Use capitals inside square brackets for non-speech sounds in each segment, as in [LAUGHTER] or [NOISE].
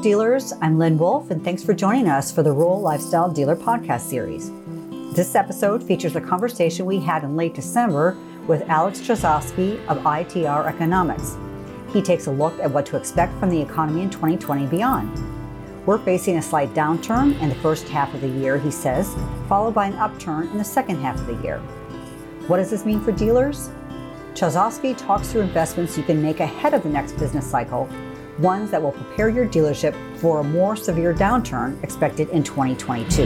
Dealers. I'm Lynn Wolf, and thanks for joining us for the Rural Lifestyle Dealer Podcast Series. This episode features a conversation we had in late December with Alex Chausovsky of ITR Economics. He takes a look at what to expect from the economy in 2020 and beyond. We're facing a slight downturn in the first half of the year, he says, followed by an upturn in the second half of the year. What does this mean for dealers? Chausovsky talks through investments you can make ahead of the next business cycle ones that will prepare your dealership for a more severe downturn expected in 2022.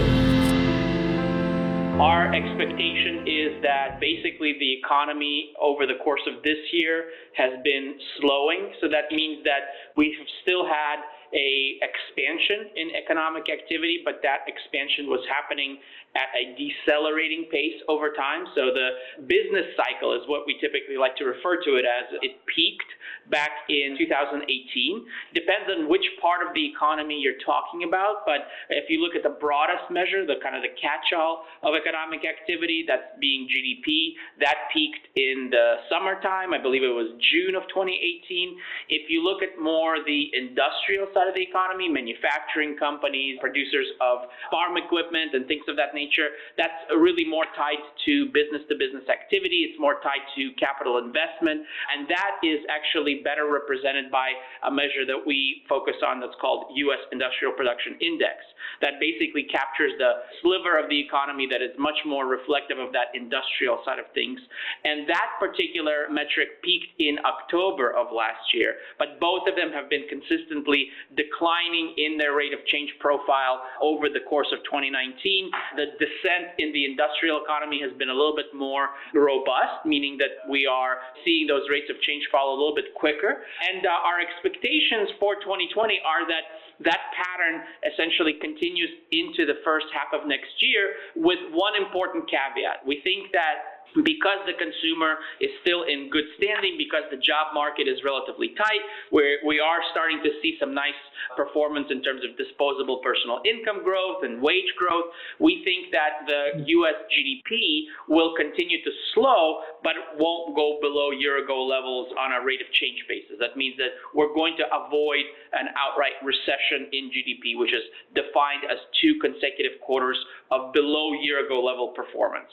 Our expectation is that basically the economy over the course of this year has been slowing. So that means that we have still had a expansion in economic activity, but that expansion was happening at a decelerating pace over time. So the business cycle is what we typically like to refer to it as. It peaked back in 2018. Depends on which part of the economy you're talking about, but if you look at the broadest measure, the kind of the catch-all of economic activity, that's being GDP, that peaked in the summertime. I believe it was June of 2018. If you look at more the industrial side of the economy, manufacturing companies, producers of farm equipment and things of that nature, that's really more tied to business to business activity. It's more tied to capital investment, and that is actually better represented by a measure that we focus on that's called U.S. Industrial Production Index. That basically captures the sliver of the economy that is much more reflective of that industrial side of things. And that particular metric peaked in October of last year, but both of them have been consistently declining in their rate of change profile over the course of 2019. The descent in the industrial economy has been a little bit more robust, meaning that we are seeing those rates of change fall a little bit quicker. And uh, our expectations for 2020 are that that pattern essentially continues into the first half of next year with one important caveat. We think that because the consumer is still in good standing, because the job market is relatively tight, where we are starting to see some nice performance in terms of disposable personal income growth and wage growth, we think that the US GDP will continue to slow, but won't go below year ago levels on a rate of change basis. That means that we're going to avoid an outright recession in GDP, which is defined as two consecutive quarters of below year ago level performance.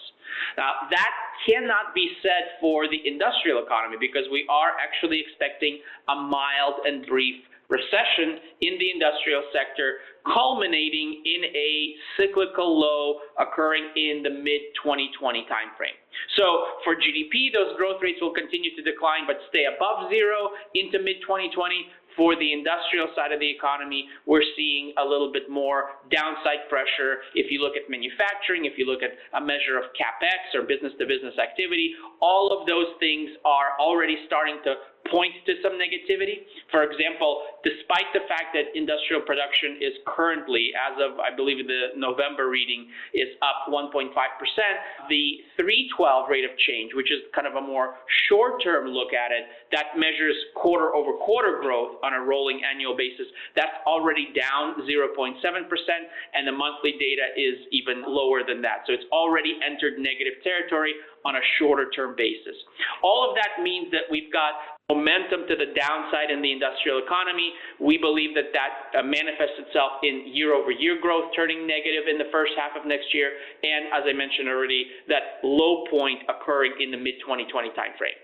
Now, that cannot be said for the industrial economy because we are actually expecting a mild and brief recession in the industrial sector, culminating in a cyclical low occurring in the mid 2020 timeframe. So for GDP, those growth rates will continue to decline but stay above zero into mid 2020. For the industrial side of the economy, we're seeing a little bit more downside pressure. If you look at manufacturing, if you look at a measure of capex or business to business activity, all of those things are already starting to point to some negativity. For example, despite the fact that industrial production is currently, as of I believe the November reading, is up 1.5%, the 312 rate of change, which is kind of a more short-term look at it, that measures quarter over quarter growth on a rolling annual basis, that's already down 0.7%, and the monthly data is even lower than that. So it's already entered negative territory on a shorter term basis. All of that means that we've got momentum to the downside in the industrial economy. We believe that that uh, manifests itself in year-over-year growth turning negative in the first half of next year, and as I mentioned already, that low point occurring in the mid-2020 timeframe.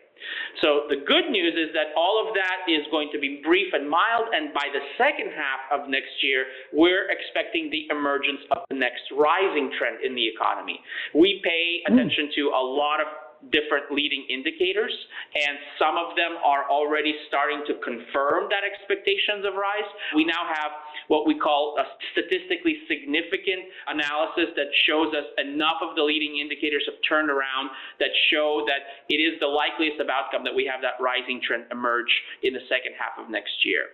So the good news is that all of that is going to be brief and mild, and by the second half of next year, we're expecting the emergence of the next rising trend in the economy. We pay attention to a lot of different leading indicators, and some of them are already starting to confirm that expectations of rise. We now have what we call a statistically significant analysis that shows us enough of the leading indicators have turned around that show that it is the likeliest of outcome that we have that rising trend emerge in the second half of next year.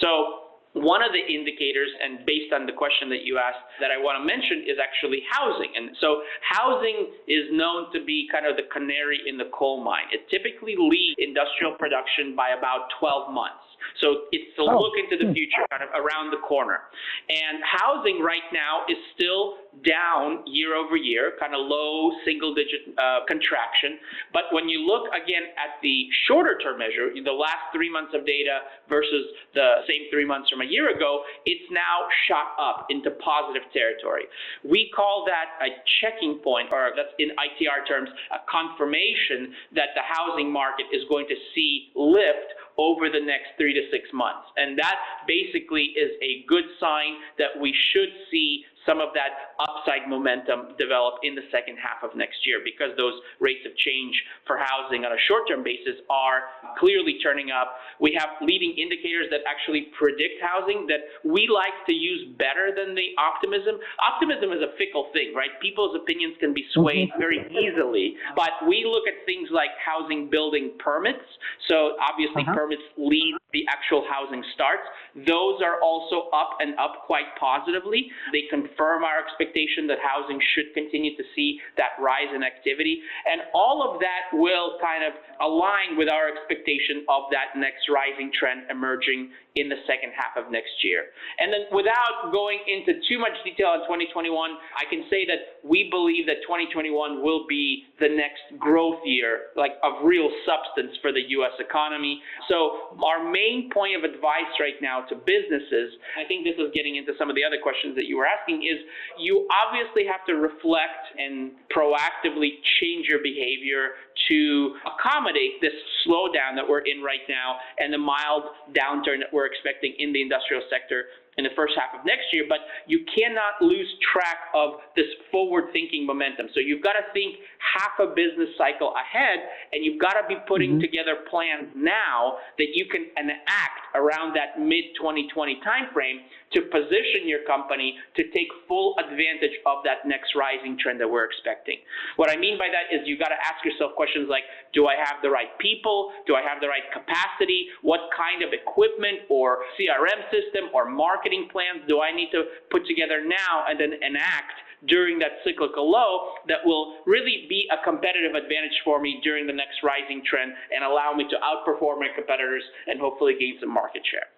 So one of the indicators, and based on the question that you asked, that I want to mention is actually housing. And so housing is known to be kind of the canary in the coal mine. It typically leads industrial production by about 12 months. So it's a oh. look into the hmm. future, kind of around the corner. And housing right now is still down year over year, kind of low single digit uh, contraction. But when you look again at the shorter term measure, the last three months of data versus the same three months from a year ago, it's now shot up into positive territory. We call that a checking point, or that's in ITR terms, a confirmation that the housing market is going to see lift over the next three to six months. And that basically is a good sign that we should see some of that upside momentum develop in the second half of next year because those rates of change for housing on a short-term basis are clearly turning up. We have leading indicators that actually predict housing that we like to use better than the optimism. Optimism is a fickle thing, right? People's opinions can be swayed mm-hmm. very easily, but we look at things like housing building permits. So obviously uh-huh. permits lead the actual housing starts. Those are also up and up quite positively. They confirm our expectation that housing should continue to see that rise in activity. And all of that will kind of align with our expectation of that next rising trend emerging in the second half of next year. And then without going into too much detail on 2021, I can say that we believe that 2021 will be the next growth year, like of real substance for the US economy. So our main point of advice right now to businesses, I think this is getting into some of the other questions that you were asking, is you obviously have to reflect and proactively change your behavior to accommodate this slowdown that we're in right now and the mild downturn that we're expecting in the industrial sector in the first half of next year, but you cannot lose track of this forward thinking momentum. So you've got to think half a business cycle ahead, and you've got to be putting mm-hmm. together plans now that you can enact around that mid 2020 timeframe to position your company to take full advantage of that next rising trend that we're expecting. What I mean by that is you got to ask yourself questions like Do I have the right people? Do I have the right capacity? What kind of equipment or CRM system or marketing plans do I need to put together now and then enact during that cyclical low that will really be a competitive advantage for me during the next rising trend and allow me to outperform my competitors and hopefully gain some market share.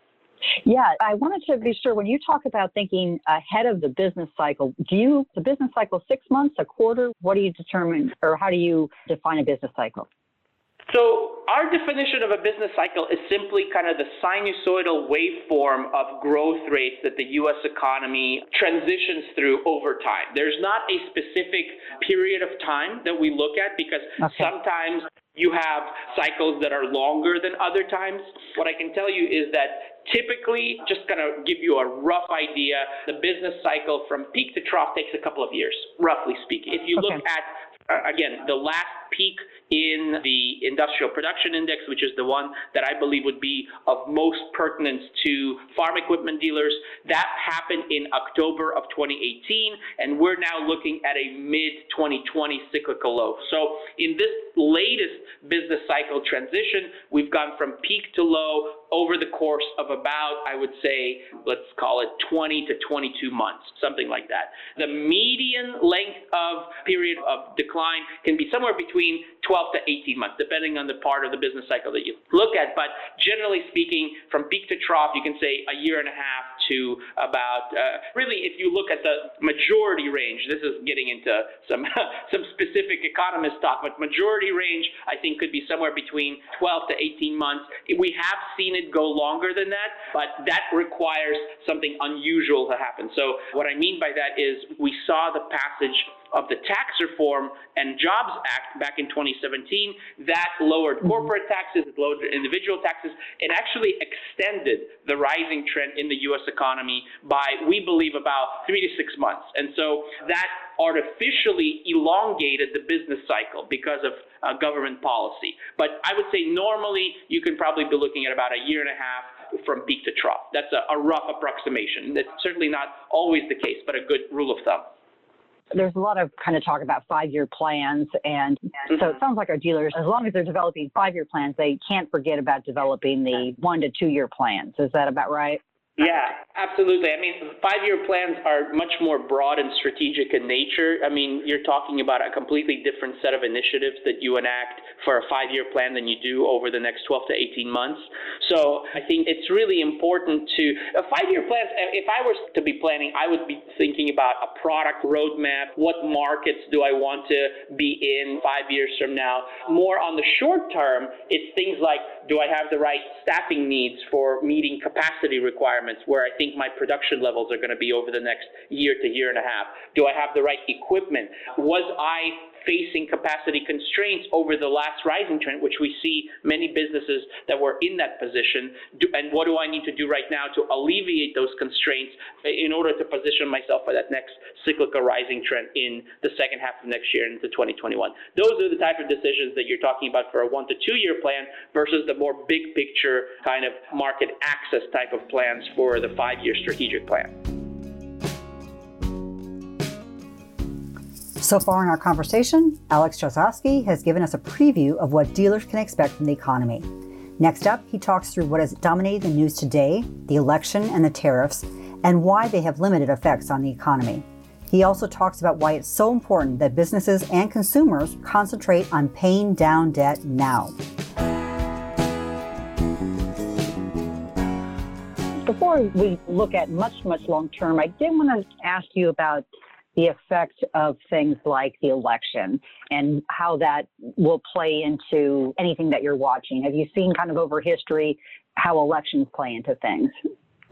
Yeah, I wanted to be sure when you talk about thinking ahead of the business cycle, do you the business cycle six months, a quarter? What do you determine or how do you define a business cycle? So our definition of a business cycle is simply kind of the sinusoidal waveform of growth rates that the U.S. economy transitions through over time. There's not a specific period of time that we look at because okay. sometimes you have cycles that are longer than other times. What I can tell you is that typically, just kind of give you a rough idea, the business cycle from peak to trough takes a couple of years, roughly speaking. If you okay. look at uh, again, the last peak in the industrial production index, which is the one that I believe would be of most pertinence to farm equipment dealers, that happened in October of 2018, and we're now looking at a mid 2020 cyclical low. So in this latest business cycle transition, we've gone from peak to low over the course of about, I would say, let's call it 20 to 22 months, something like that. The median length of period of decline can be somewhere between 12 to 18 months, depending on the part of the business cycle that you look at. But generally speaking, from peak to trough, you can say a year and a half to about, uh, really, if you look at the majority range, this is getting into some, [LAUGHS] some specific economist talk, but majority range, I think, could be somewhere between 12 to 18 months. We have seen go longer than that, but that requires something unusual to happen. So what I mean by that is we saw the passage of the Tax Reform and Jobs Act back in 2017 that lowered mm-hmm. corporate taxes, lowered individual taxes, and actually extended the rising trend in the U.S. economy by, we believe, about three to six months. And so that artificially elongated the business cycle because of uh, government policy. But I would say normally you can probably be looking at about a year and a half from peak to trough. That's a, a rough approximation. That's certainly not always the case, but a good rule of thumb there's a lot of kind of talk about five year plans. And so it mm-hmm. sounds like our dealers, as long as they're developing five year plans, they can't forget about developing the one to two year plans. Is that about right? Yeah, absolutely. I mean, five year plans are much more broad and strategic in nature. I mean, you're talking about a completely different set of initiatives that you enact for a five year plan than you do over the next 12 to 18 months. So I think it's really important to, a five year plan, if I was to be planning, I would be thinking about a product roadmap. What markets do I want to be in five years from now? More on the short term, it's things like do I have the right staffing needs for meeting capacity requirements? Where I think my production levels are going to be over the next year to year and a half? Do I have the right equipment? Was I facing capacity constraints over the last rising trend, which we see many businesses that were in that position. Do, and what do I need to do right now to alleviate those constraints eh, in order to position myself for that next cyclical rising trend in the second half of next year into 2021? Those are the type of decisions that you're talking about for a one to two year plan versus the more big picture kind of market access type of plans for the five year strategic plan. So far in our conversation, Alex Chausovsky has given us a preview of what dealers can expect from the economy. Next up, he talks through what has dominated the news today, the election and the tariffs, and why they have limited effects on the economy. He also talks about why it's so important that businesses and consumers concentrate on paying down debt now. Before we look at much, much long term, I did want to ask you about the effect of things like the election and how that will play into anything that you're watching. Have you seen kind of over history how elections play into things,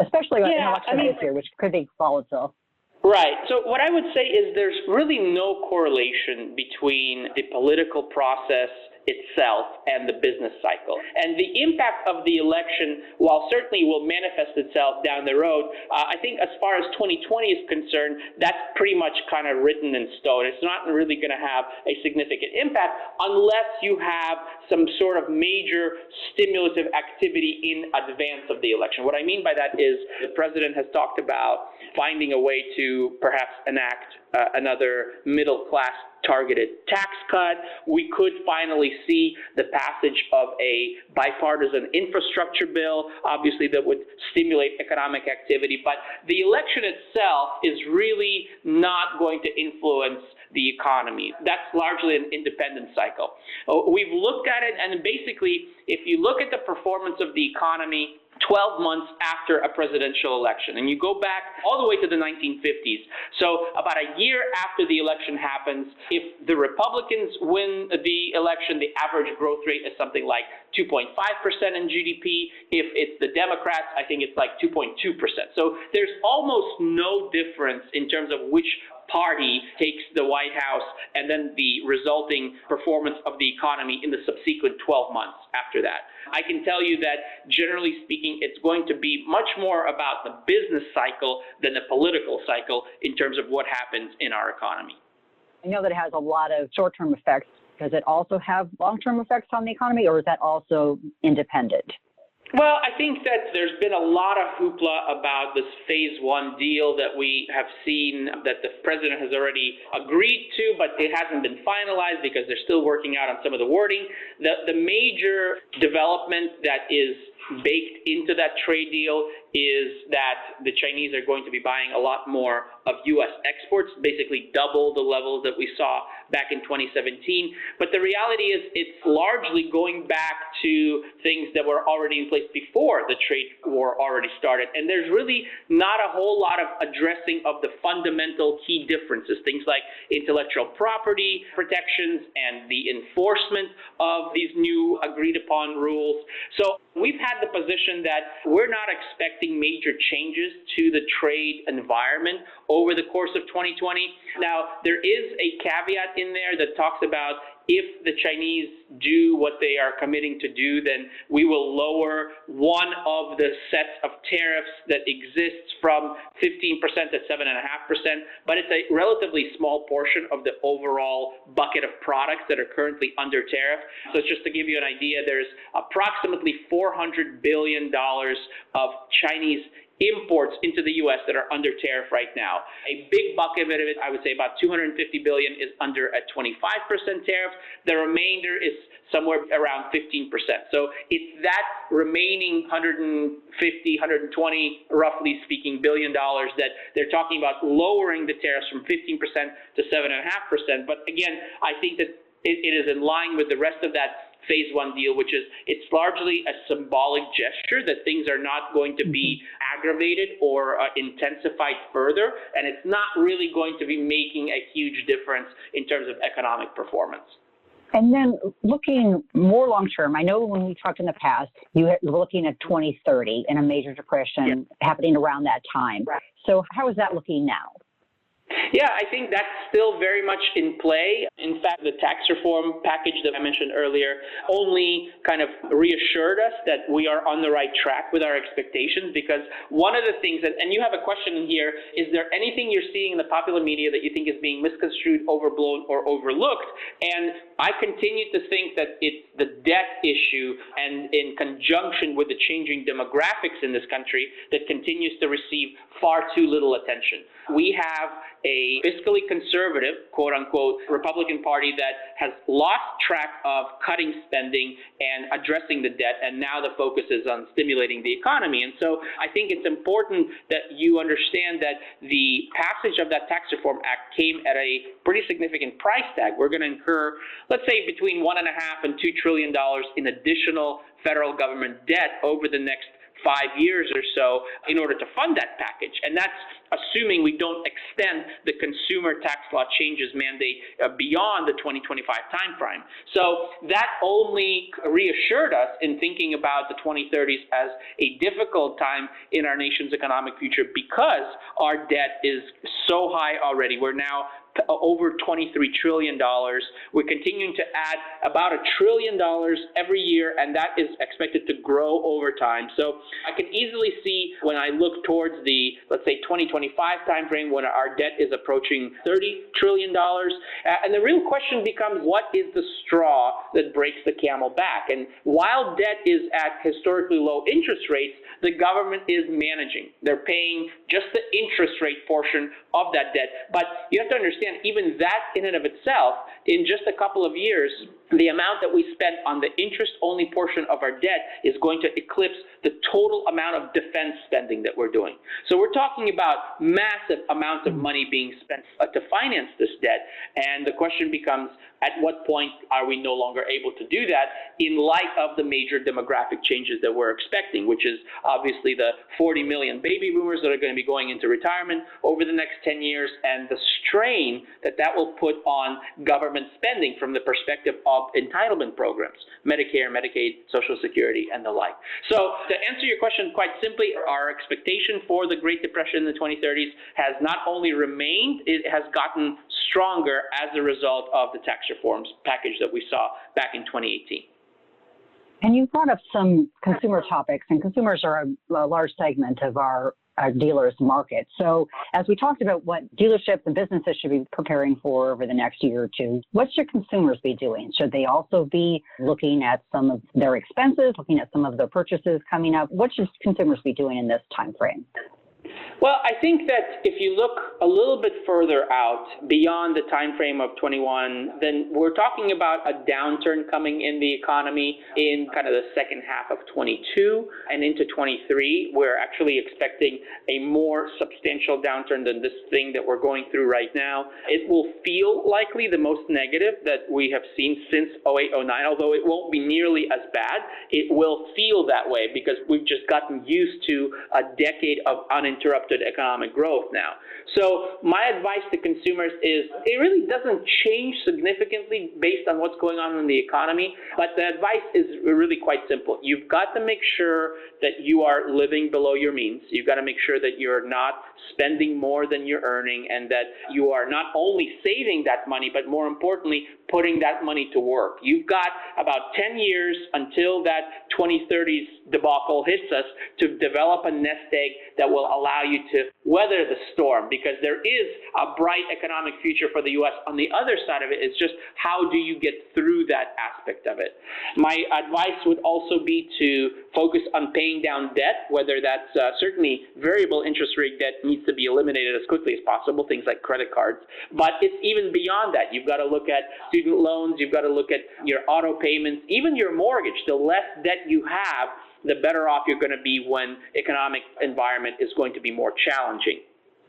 especially yeah, an election I mean, this year, which could be volatile? Right. So, what I would say is there's really no correlation between the political process itself and the business cycle. And the impact of the election, while certainly will manifest itself down the road, uh, I think as far as 2020 is concerned, that's pretty much kind of written in stone. It's not really going to have a significant impact unless you have some sort of major stimulative activity in advance of the election. What I mean by that is the president has talked about finding a way to perhaps enact uh, another middle class targeted tax cut. We could finally see the passage of a bipartisan infrastructure bill, obviously, that would stimulate economic activity. But the election itself is really not going to influence the economy. That's largely an independent cycle. Uh, we've looked at it, and basically, if you look at the performance of the economy 12 months after a presidential election. And you go back all the way to the 1950s. So, about a year after the election happens, if the Republicans win the election, the average growth rate is something like 2.5% in GDP. If it's the Democrats, I think it's like 2.2%. So, there's almost no difference in terms of which party takes the White House and then the resulting performance of the economy in the subsequent 12 months after that. I can tell you that generally speaking, it's going to be much more about the business cycle than the political cycle in terms of what happens in our economy. I know that it has a lot of short term effects. Does it also have long term effects on the economy, or is that also independent? Well, I think that there's been a lot of hoopla about this phase one deal that we have seen that the president has already agreed to, but it hasn't been finalized because they're still working out on some of the wording. The, the major development that is baked into that trade deal is that the Chinese are going to be buying a lot more of U.S. exports, basically double the levels that we saw back in 2017. But the reality is it's largely going back to things that were already in place before the trade war already started. And there's really not a whole lot of addressing of the fundamental key differences, things like intellectual property protections and the enforcement of these new agreed upon rules. So we've had the position that we're not expecting major changes to the trade environment over the course of 2020. Now, there is a caveat in there that talks about if the Chinese do what they are committing to do, then we will lower one of the sets of tariffs that exists from 15% to 7.5%. But it's a relatively small portion of the overall bucket of products that are currently under tariff. So just to give you an idea, there's approximately $400 billion of Chinese imports into the U.S. that are under tariff right now. A big bucket of it, I would say about 250 billion, is under a 25% tariff. The remainder is somewhere around 15%. So it's that remaining 150, 120, roughly speaking, billion dollars that they're talking about lowering the tariffs from 15% to 7.5%. But again, I think that it, is in line with the rest of that phase one deal, which is it's largely a symbolic gesture that things are not going to be mm-hmm. aggravated or uh, intensified further, and it's not really going to be making a huge difference in terms of economic performance. And then looking more long term, I know when we talked in the past, you were looking at 2030 and a major depression happening around that time. Right. So how is that looking now? Yeah, I think that's still very much in play. In fact, the tax reform package that I mentioned earlier only kind of reassured us that we are on the right track with our expectations because one of the things, that, and you have a question here, is there anything you're seeing in the popular media that you think is being misconstrued, overblown, or overlooked? And I continue to think that it's the debt issue and in conjunction with the changing demographics in this country that continues to receive far too little attention. We have a fiscally conservative, quote unquote, Republican Party that has lost track of cutting spending and addressing the debt, and now the focus is on stimulating the economy. And so I think it's important that you understand that the passage of that Tax Reform Act came at a pretty significant price tag. We're going to incur, let's say, between one and a half and two trillion dollars in additional federal government debt over the next five years or so in order to fund that package. And that's assuming we don't extend the consumer tax law changes mandate uh, beyond the 2025 timeframe. So that only reassured us in thinking about the 2030s as a difficult time in our nation's economic future because our debt is so high already. We're now over $23 trillion. We're continuing to add about a trillion dollars every year, and that is expected to grow over time. So I can easily see when I look towards the, let's say, 2025 timeframe when our debt is approaching $30 trillion. And the real question becomes what is the straw that breaks the camel back? And while debt is at historically low interest rates, the government is managing. They're paying just the interest rate portion of that debt. But you have to understand, even that in and of itself, in just a couple of years, the amount that we spent on the interest only portion of our debt is going to eclipse the total amount of defense spending that we're doing. So we're talking about massive amounts of money being spent uh, to finance this debt. And the question becomes at what point are we no longer able to do that in light of the major demographic changes that we're expecting, which is obviously the 40 million baby boomers that are going to be going into retirement over the next 10 years and the strain that that will put on government spending from the perspective of entitlement programs, Medicare, Medicaid, Social Security, and the like. So to answer your question quite simply, our expectation for the Great Depression in the 2030s has not only remained, it has gotten stronger as a result of the tax reforms package that we saw back in 2018. And you brought up some consumer topics, and consumers are a, a large segment of our, our dealers market. So, as we talked about what dealerships and businesses should be preparing for over the next year or two, what should consumers be doing? Should they also be looking at some of their expenses, looking at some of their purchases coming up? What should consumers be doing in this time frame? Well, I think that if you look a little bit further out beyond the time frame of 21, then we're talking about a downturn coming in the economy in kind of the second half of 22 and into 23. We're actually expecting a more substantial downturn than this thing that we're going through right now. It will feel likely the most negative that we have seen since 08, 09, although it won't be nearly as bad. It will feel that way because we've just gotten used to a decade of uninterrupted uninterrupted economic growth now. So my advice to consumers is it really doesn't change significantly based on what's going on in the economy, but the advice is really quite simple. You've got to make sure that you are living below your means. You've got to make sure that you're not spending more than you're earning and that you are not only saving that money, but more importantly, putting that money to work. You've got about 10 years until that 2030s debacle hits us to develop a nest egg that will allow you to weather the storm because there is a bright economic future for the U.S. On the other side of it is just how do you get through that aspect of it. My advice would also be to focus on paying down debt, whether that's uh, certainly variable interest rate debt needs to be eliminated as quickly as possible, things like credit cards. But it's even beyond that. You've got to look at student loans, you've got to look at your auto payments, even your mortgage. The less debt you have, the better off you're going to be when economic environment is going to be more challenging.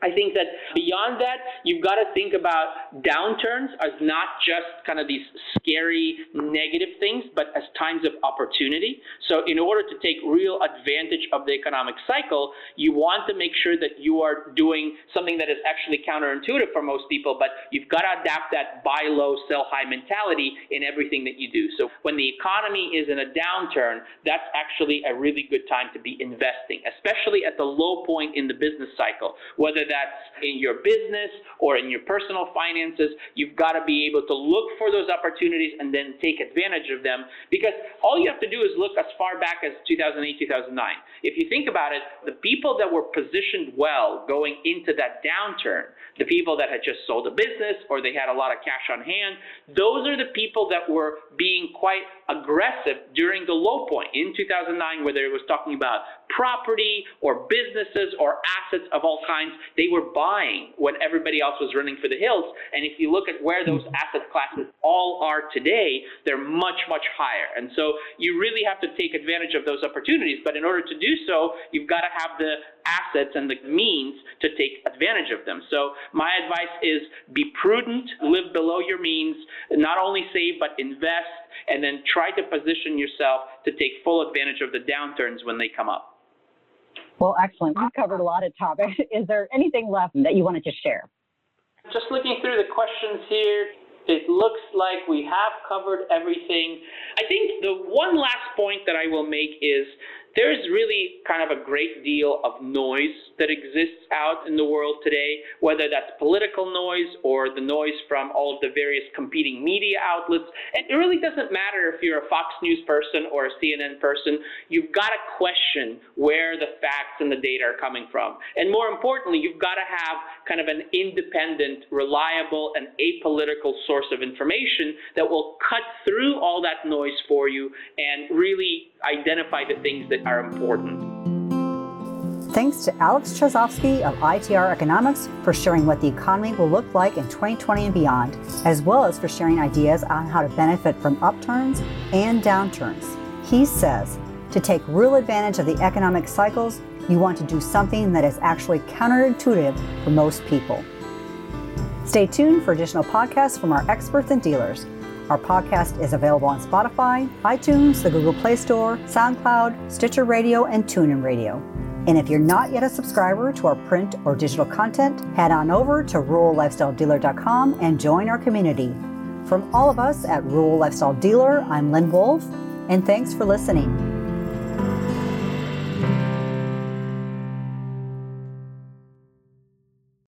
I think that beyond that, you've got to think about downturns as not just kind of these scary negative things, but as times of opportunity. So, in order to take real advantage of the economic cycle, you want to make sure that you are doing something that is actually counterintuitive for most people, but you've got to adapt that buy low, sell high mentality in everything that you do. So, when the economy is in a downturn, that's actually a really good time to be investing, especially at the low point in the business cycle, whether that's in your business or in your personal finances, you've got to be able to look for those opportunities and then take advantage of them because all you have to do is look as far back as 2008, 2009. If you think about it, the people that were positioned well going into that downturn, the people that had just sold a business or they had a lot of cash on hand, those are the people that were being quite aggressive during the low point in 2009, whether it was talking about property or businesses or assets of all kinds, they were buying when everybody else was running for the hills. And if you look at where those asset classes all are today, they're much, much higher. And so you really have to take advantage of those opportunities. But in order to do so, you've got to have the assets and the means to take advantage of them. So my advice is be prudent, live below your means, not only save, but invest, and then try to position yourself to take full advantage of the downturns when they come up. Well, excellent. We've covered a lot of topics. [LAUGHS] Is there anything left that you wanted to share? Just looking through the questions here, it looks like we have covered everything. I think the one last point that I will make is there's really kind of a great deal of noise that exists out in the world today, whether that's political noise or the noise from all of the various competing media outlets. And it really doesn't matter if you're a Fox News person or a CNN person, you've got to question where the facts and the data are coming from. And more importantly, you've got to have kind of an independent, reliable, and apolitical source of information that will cut through all that noise for you and really identify the things that are important. Thanks to Alex Chausovsky of ITR Economics for sharing what the economy will look like in 2020 and beyond, as well as for sharing ideas on how to benefit from upturns and downturns. He says to take real advantage of the economic cycles, you want to do something that is actually counterintuitive for most people. Stay tuned for additional podcasts from our experts and dealers. Our podcast is available on Spotify, iTunes, the Google Play Store, SoundCloud, Stitcher Radio, and TuneIn Radio. And if you're not yet a subscriber to our print or digital content, head on over to rurallifestyledealer.com and join our community. From all of us at Rural Lifestyle Dealer, I'm Lynn Wolf, and thanks for listening.